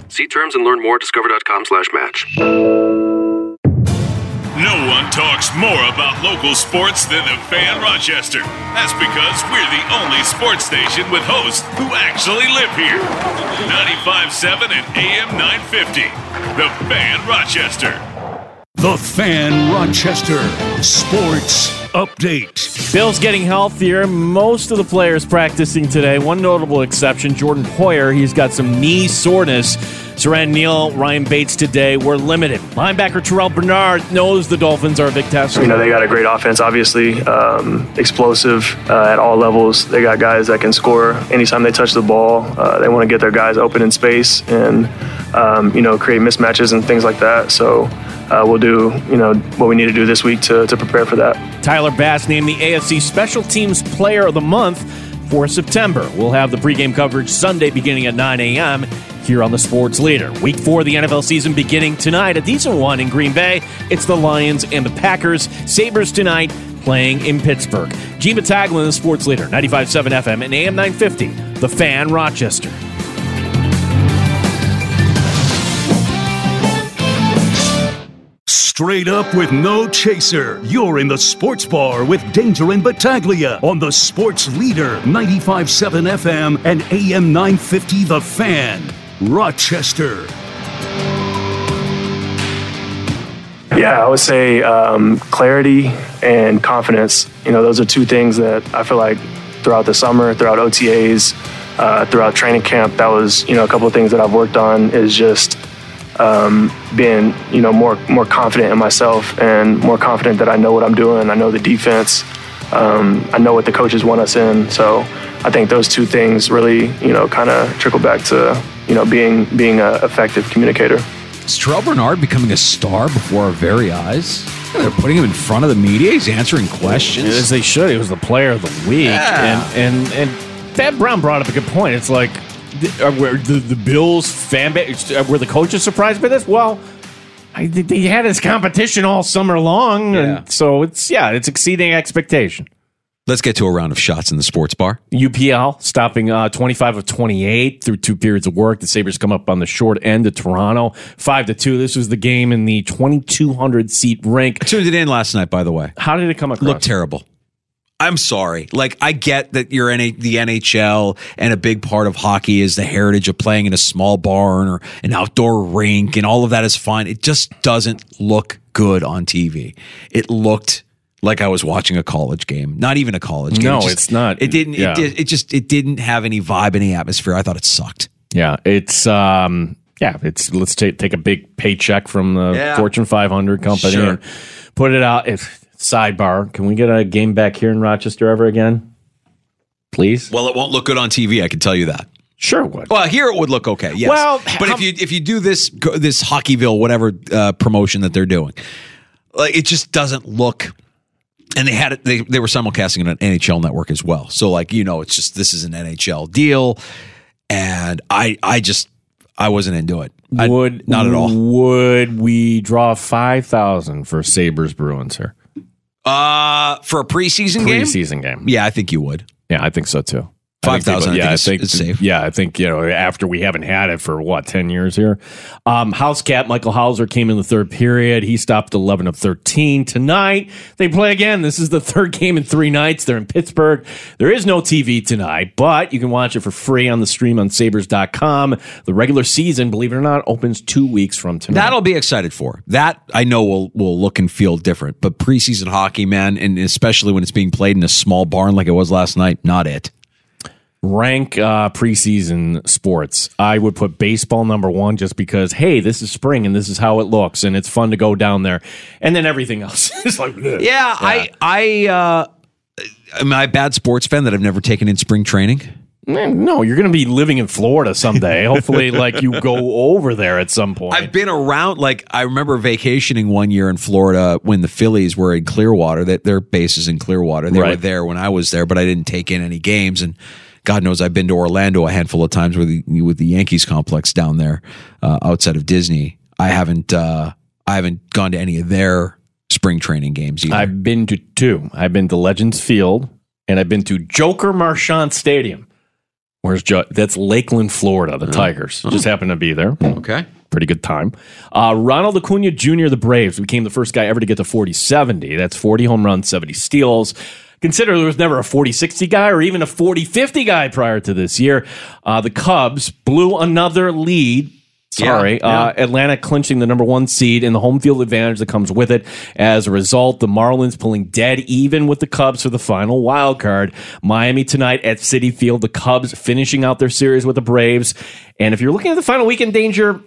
See terms and learn more at discover.com slash match. No one talks more about local sports than the Fan Rochester. That's because we're the only sports station with hosts who actually live here. 95.7 and AM 950. The Fan Rochester. The Fan Rochester Sports Update. Bill's getting healthier. Most of the players practicing today. One notable exception, Jordan Poyer. He's got some knee soreness. Siran Neal, Ryan Bates today were limited. Linebacker Terrell Bernard knows the Dolphins are a big test. You know, they got a great offense, obviously, um, explosive uh, at all levels. They got guys that can score anytime they touch the ball. Uh, they want to get their guys open in space and, um, you know, create mismatches and things like that. So uh, we'll do, you know, what we need to do this week to, to prepare for that. Tyler Bass named the AFC Special Teams Player of the Month for September. We'll have the pregame coverage Sunday beginning at 9 a.m. here on the Sports Leader. Week four of the NFL season beginning tonight. A decent one in Green Bay. It's the Lions and the Packers. Sabres tonight playing in Pittsburgh. Gene Taglin, the Sports Leader, 95.7 FM and AM 950. The Fan Rochester. Straight up with no chaser. You're in the sports bar with Danger and Battaglia on the Sports Leader 95.7 FM and AM 950 The Fan, Rochester. Yeah, I would say um, clarity and confidence. You know, those are two things that I feel like throughout the summer, throughout OTAs, uh, throughout training camp, that was you know a couple of things that I've worked on is just um, being you know more more confident in myself and more confident that I know what I'm doing. I know the defense. Um, I know what the coaches want us in. So I think those two things really you know kind of trickle back to you know being being an effective communicator. Is Terrell Bernard becoming a star before our very eyes? They're putting him in front of the media. He's answering questions. As they should. He was the player of the week. Yeah. And and and Thad Brown brought up a good point. It's like are were the, the Bills fan base were the coaches surprised by this? Well, I, they had this competition all summer long, and so it's yeah, it's exceeding expectation. Let's get to a round of shots in the sports bar. UPL stopping uh, 25 of 28 through two periods of work. The Sabres come up on the short end of Toronto, 5 to 2. This was the game in the 2,200 seat rink. I tuned it in last night, by the way. How did it come across? Looked terrible. I'm sorry. Like I get that you're in the NHL and a big part of hockey is the heritage of playing in a small barn or an outdoor rink and all of that is fine. It just doesn't look good on TV. It looked like I was watching a college game, not even a college game. No, It just- it's not. It didn't. Yeah. It, did, it just. It didn't have any vibe, any atmosphere. I thought it sucked. Yeah, it's um Yeah, it's let's take take a big paycheck from the Yeah. Fortune 500 company Sure. and put it out. If, sidebar, can we get a game back here in Rochester ever again? Please. Well, it won't look good on TV. I can tell you that. Sure would. Well, here it would look okay. Yes. Well, but if you if you do this this Hockeyville whatever uh, promotion that they're doing, like it just doesn't look. And they had it. They they were simulcasting it on NHL Network as well. So like you know, it's just this is an NHL deal, and I I just I wasn't into it. I- would not at all. Would we draw five thousand for Sabres Bruins here? Uh, for a preseason game. Preseason game. Yeah, I think you would. Yeah, I think so too. Think 5,000, Yeah, I think is safe. Yeah, I think you know after we haven't had it for what ten years here. Um, House Cat Michael Houser came in the third period. He stopped eleven of thirteen tonight. They play again. This is the third game in three nights. They're in Pittsburgh. There is no TV tonight, but you can watch it for free on the stream on Sabres.com. The regular season, believe it or not, opens two weeks from tonight. That'll be excited for. That I know will will look and feel different. But preseason hockey, man, and especially when it's being played in a small barn like it was last night, not it. Rank uh, preseason sports, I would put baseball number one just because, hey, this is spring and this is how it looks and it's fun to go down there. And then everything else is like, ugh. Yeah, I I uh am I a bad sports fan that I've never taken in spring training? No, you're going to be living in Florida someday. Hopefully, like you go over there at some point. I've been around like I remember vacationing one year in Florida when the Phillies were in Clearwater. That their base is in Clearwater. They were there when I was there, but I didn't take in any games. And God knows I've been to Orlando a handful of times with the with the Yankees complex down there uh, outside of Disney. I haven't uh, I haven't gone to any of their spring training games either. I've been to two. I've been to Legends Field and I've been to Joker Marchant Stadium. Where's jo- that's Lakeland, Florida? The Tigers just happened to be there. Okay. Pretty good time. Uh, Ronald Acuna Jr., the Braves, became the first guy ever to get to 40 70. That's 40 home runs, 70 steals. Consider there was never a 40 60 guy or even a 40 50 guy prior to this year. Uh, the Cubs blew another lead. Sorry. Yeah, yeah. Uh, Atlanta clinching the number one seed and the home field advantage that comes with it. As a result, the Marlins pulling dead even with the Cubs for the final wild card. Miami tonight at Citi Field. The Cubs finishing out their series with the Braves. And if you're looking at the final weekend danger,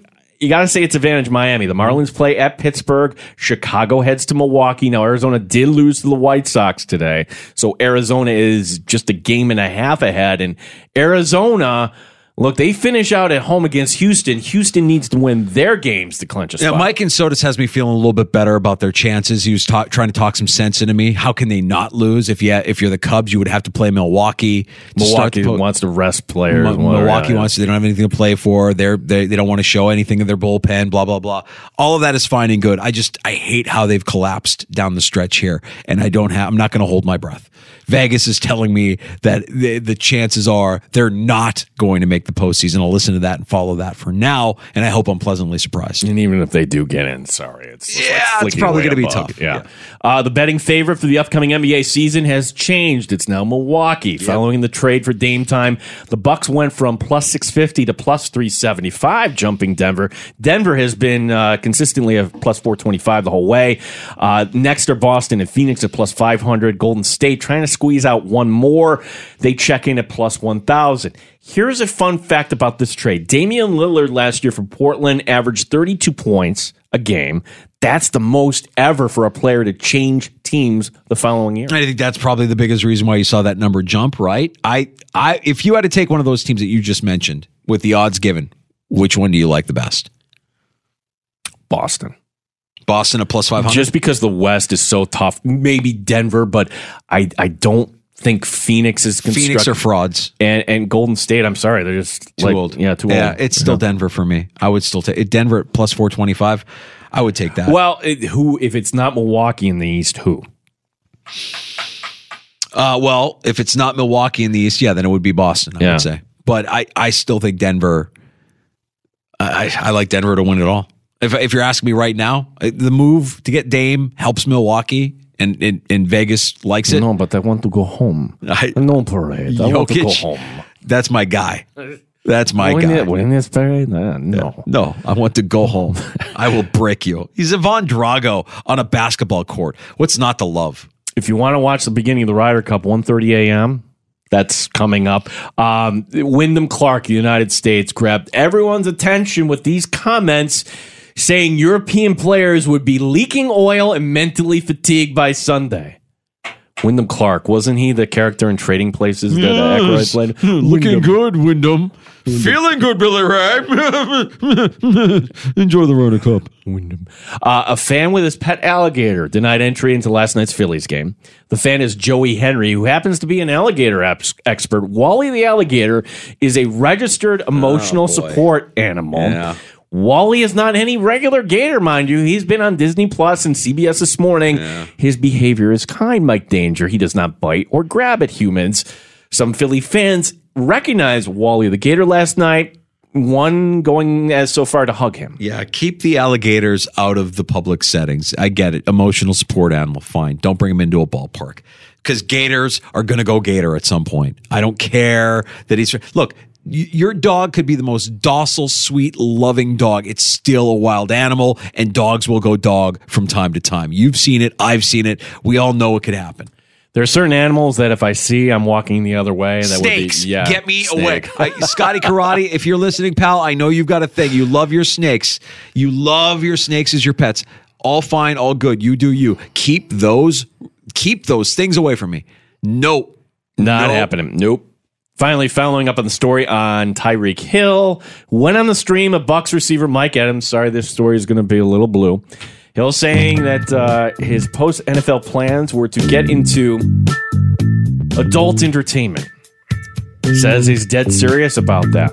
you got to say it's advantage Miami. The Marlins play at Pittsburgh. Chicago heads to Milwaukee. Now, Arizona did lose to the White Sox today. So Arizona is just a game and a half ahead. And Arizona, look, they finish out at home against Houston. Houston needs to win their games to clinch a Yeah, spot. Mike and Sodus has me feeling a little bit better about their chances. He was talk, trying to talk some sense into me. How can they not lose? If you if you're the Cubs, you would have to play Milwaukee. to Milwaukee po- wants to rest players. Whatever. Milwaukee Yeah, yeah. wants to. They don't have anything to play for. They're they they don't want to show anything in their bullpen. Blah blah blah. All of that is fine and good. I just I hate how they've collapsed down the stretch here, and I don't have. I'm not going to hold my breath. Vegas is telling me that the, the chances are they're not going to make the postseason. I'll listen to that and follow that for now, and I hope I'm pleasantly surprised. And even if they do get in, sorry, it's Yeah, like it's probably gonna be tough. Yeah. Uh, the betting favorite for the upcoming NBA season has changed. It's now Milwaukee. Following the trade for Dame time, the Bucks went from plus six fifty to plus three seventy five, jumping Denver. Denver has been uh, consistently a plus four twenty five the whole way. Uh, next are Boston and Phoenix at plus five hundred. Golden State trying to squeeze out one more. They check in at plus one thousand. Here's a fun fact about this trade. Damian Lillard last year for Portland averaged 32 points a game. That's the most ever for a player to change teams the following year. I think that's probably the biggest reason why you saw that number jump, right? I, I, if you had to take one of those teams that you just mentioned with the odds given, which one do you like the best? Boston. Boston at plus five hundred. Just because the West is so tough, maybe Denver, but I, I don't think Phoenix is Phoenix are frauds. and and Golden State. I'm sorry, they're just Too like, old. Yeah, too old. Yeah, old. it's still Denver for me. I would still take Denver at plus four twenty five. I would take that. Well, it, who if it's not Milwaukee in the East? Who? Uh, well, if it's not Milwaukee in the East, yeah, then it would be Boston. I Yeah. would say, but I, I still think Denver. I, I like Denver to win it all. If if you're asking me right now, uh, the move to get Dame helps Milwaukee, and and, and Vegas likes it. No, but I want to go home. I, no parade. I want to go home. That's my guy. That's my Win guy. it- parade? Uh, no. No, I want to go home. I will break you. He's Ivan Drago on a basketball court. What's not to love? If you want to watch the beginning of the Ryder Cup, 1.30 a.m., That's coming up. Um, Wyndham Clark, the United States, grabbed everyone's attention with these comments saying European players would be leaking oil and mentally fatigued by Sunday. Wyndham Clark, wasn't he the character in Trading Places that uh, Aykroyd played? Looking good, Wyndham. Feeling good, Billy Ray. Enjoy the Rona Cup. Wyndham. Uh, a fan with his pet alligator denied entry into last night's Phillies game. The fan is Joey Henry, who happens to be an alligator ex- expert. Wally the alligator is a registered emotional Oh, support animal. Yeah. Wally is not any regular gator, mind you. He's been on Disney Plus and CBS this morning. His behavior is kind, Mike Danger. He does not bite or grab at humans. Some Philly fans recognized Wally the gator last night. One going as so far to hug him. Yeah, keep the alligators out of the public settings. I get it. Emotional support animal, fine. Don't bring them into a ballpark because gators are going to go gator at some point. I don't care that he's. Look, your dog could be the most docile, sweet, loving dog. It's still a wild animal, and dogs will go dog from time to time. You've seen it. I've seen it. We all know it could happen. There are certain animals that if I see, I'm walking the other way. That snakes. would be yeah. Get me snake. away. Scotty Karate, if you're listening, pal, I know you've got a thing. You love your snakes. You love your snakes as your pets. All fine, all good. You do you. Keep those keep those things away from me. Nope. Not Nope. happening. Nope. Finally, following up on the story on Tyreek Hill, went on the stream of Bucks receiver Mike Adams. Sorry, this story is going to be a little blue. Hill saying that uh, his post NFL plans were to get into adult entertainment. Says he's dead serious about that.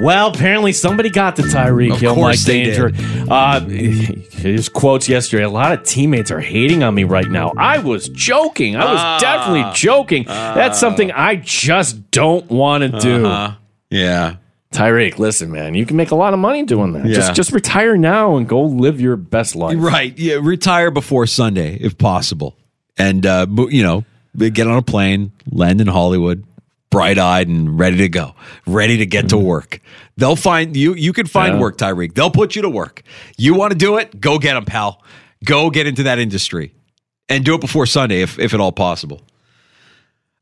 Well, apparently somebody got to Tyreek Hill, Mike Danger. Uh, his quotes yesterday. A lot of teammates are hating on me right now. I was joking. I was Ah. definitely joking. That's something I just don't want to do. Uh-huh. Yeah. Tyreek, listen, man, you can make a lot of money doing that. Yeah. Just just retire now and go live your best life. Right. Yeah. Retire before Sunday, if possible. And uh, you know, get on a plane, land in Hollywood, bright eyed and ready to go. Ready to get to work. They'll find you you can find Yeah. work, Tyreek. They'll put you to work. You want to do it? Go get them, pal. Go get into that industry. And do it before Sunday if if at all possible.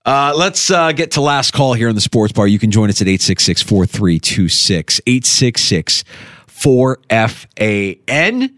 Uh, let's uh, get to last call here in the sports bar. You can join us at 866 4326 866 4FAN.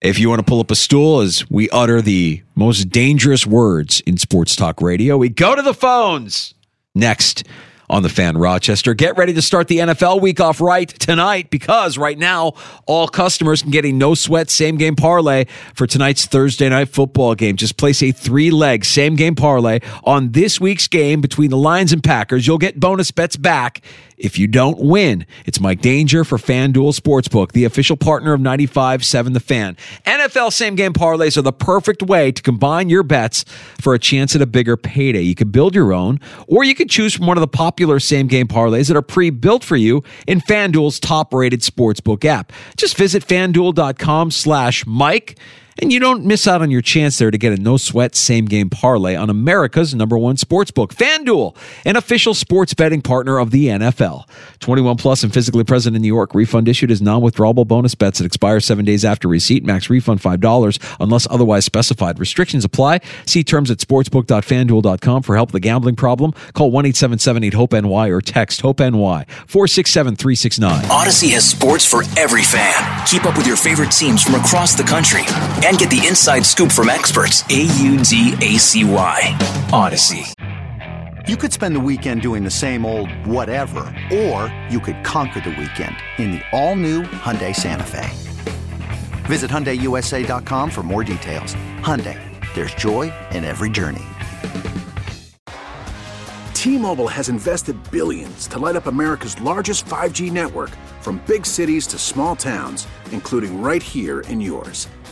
If you want to pull up a stool as we utter the most dangerous words in sports talk radio, we go to the phones next on the fan Rochester. Get ready to start the NFL week off right tonight because right now all customers can get a no sweat same game parlay for tonight's Thursday night football game. Just place a three leg same game parlay on this week's game between the Lions and Packers. You'll get bonus bets back if you don't win. It's Mike Danger for FanDuel Sportsbook, the official partner of 95.7 The Fan. NFL same game parlays are the perfect way to combine your bets for a chance at a bigger payday. You can build your own, or you can choose from one of the popular same game parlays that are pre built for you in FanDuel's top rated sportsbook app. Just visit fanduel.com slash Mike. And you don't miss out on your chance there to get a no sweat same game parlay on America's number one sportsbook, FanDuel, an official sports betting partner of the NFL. 21 plus and physically present in New York. Refund issued as non withdrawable bonus bets that expire seven days after receipt. Max refund $5 unless otherwise specified. Restrictions apply. See terms at sportsbook.fanduel.com for help with a gambling problem. Call 1 877 HOPE NY or text HOPE NY 467 369. Audacy has sports for every fan. Keep up with your favorite teams from across the country and get the inside scoop from experts. A U D A C Y. Audacy. You could spend the weekend doing the same old whatever, or you could conquer the weekend in the all-new Hyundai Santa Fe. Visit HyundaiUSA.com for more details. Hyundai, there's joy in every journey. T-Mobile has invested billions to light up America's largest 5G network from big cities to small towns, including right here in yours.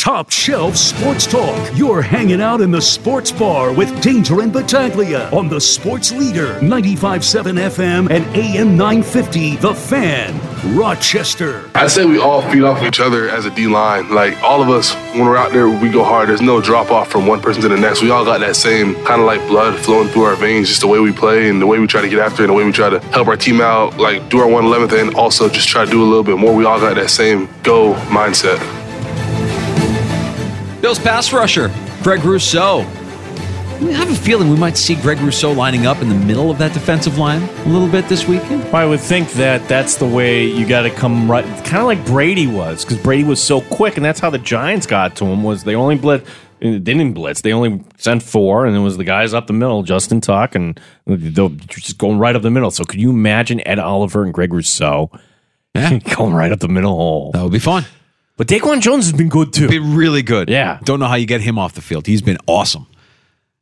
Top shelf sports talk. You're hanging out in the sports bar with Danger and Battaglia on the Sports Leader 95.7 FM and AM 950. The Fan, Rochester. I say we all feed off each other as a D line. Like all of us, when we're out there, we go hard. There's no drop off from one person to the next. We all got that same kind of like blood flowing through our veins, just the way we play and the way we try to get after it and the way we try to help our team out, like do our 111th and also just try to do a little bit more. We all got that same go mindset. Bills pass rusher, Greg Rousseau. I have a feeling we might see Greg Rousseau lining up in the middle of that defensive line a little bit this weekend. I would think that that's the way you got to come right, kind of like Brady was, because Brady was so quick, and that's how the Giants got to him. Was they only blitz? They didn't blitz. They only sent four, and it was the guys up the middle, Justin Tuck, and they'll just going right up the middle. So could you imagine Ed Oliver and Greg Rousseau yeah. going right up the middle hole? That would be fun. But Daquan Jones has been good too. Been really good. Yeah. Don't know how you get him off the field. He's been awesome.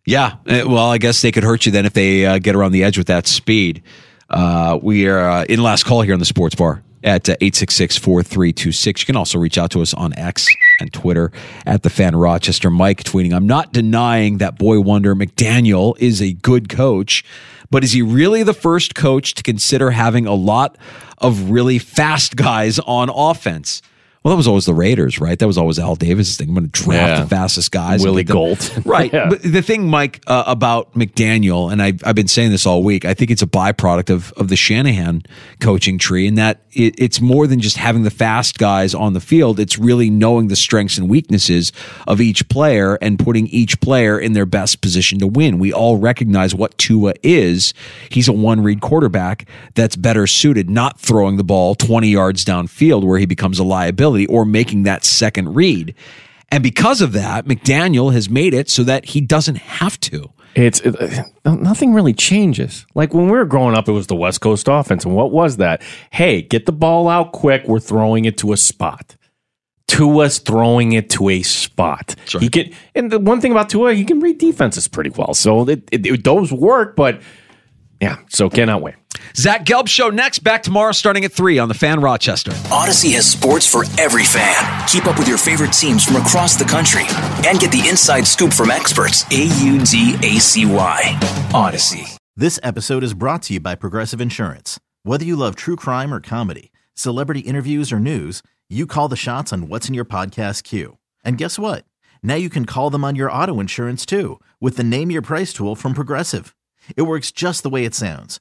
Yeah. eh, Well, I guess they could hurt you then if they uh, get around the edge with that speed. Uh, we are uh, in last call here on the sports bar at uh, 866-4326. You can also reach out to us on X and Twitter at the fan Rochester. Mike tweeting, I'm not denying that boy wonder McDaniel is a good coach, but is he really the first coach to consider having a lot of really fast guys on offense? Well, that was always the Raiders, right? That was always Al Davis' thing. I'm going to draft Yeah. the fastest guys. Willie Gault. right. Yeah. But the thing, Mike, uh, about McDaniel, and I've, I've been saying this all week, I think it's a byproduct of, of the Shanahan coaching tree, and that it, it's more than just having the fast guys on the field. It's really knowing the strengths and weaknesses of each player and putting each player in their best position to win. We all recognize what Tua is. He's a one read quarterback that's better suited, not throwing the ball 20 yards downfield where he becomes a liability or making that second read. And because of that, McDaniel has made it so that he doesn't have to. It's it, uh, nothing really changes. Like when we were growing up, it was the West Coast offense, and what was that? Hey, get the ball out quick. We're throwing it to a spot. Tua's throwing it to a spot. He can, and the one thing about Tua, he can read defenses pretty well. So it, it, it- those work, but yeah. So cannot wait. Zach Gelb show next. Back tomorrow, starting at three on the Fan Rochester. Audacy has sports for every fan. Keep up with your favorite teams from across the country and get the inside scoop from experts. A U D A C Y. Audacy. This episode is brought to you by Progressive Insurance. Whether you love true crime or comedy, celebrity interviews or news, you call the shots on what's in your podcast queue. And guess what? Now you can call them on your auto insurance too with the Name Your Price tool from Progressive. It works just the way it sounds.